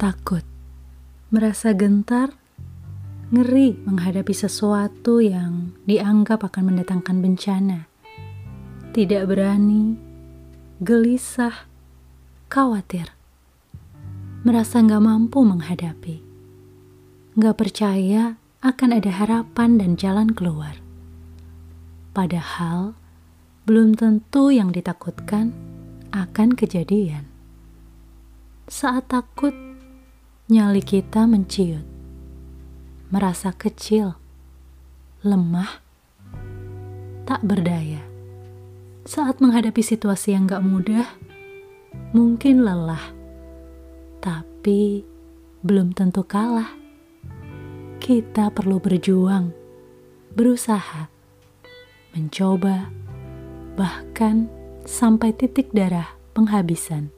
takut, merasa gentar, ngeri menghadapi sesuatu yang dianggap akan mendatangkan bencana, tidak berani, gelisah, khawatir, merasa nggak mampu menghadapi, nggak percaya akan ada harapan dan jalan keluar. Padahal belum tentu yang ditakutkan akan kejadian. Saat takut, nyali kita menciut, merasa kecil, lemah, tak berdaya. Saat menghadapi situasi yang gak mudah, mungkin lelah, tapi belum tentu kalah. Kita perlu berjuang, berusaha, mencoba, bahkan sampai titik darah penghabisan.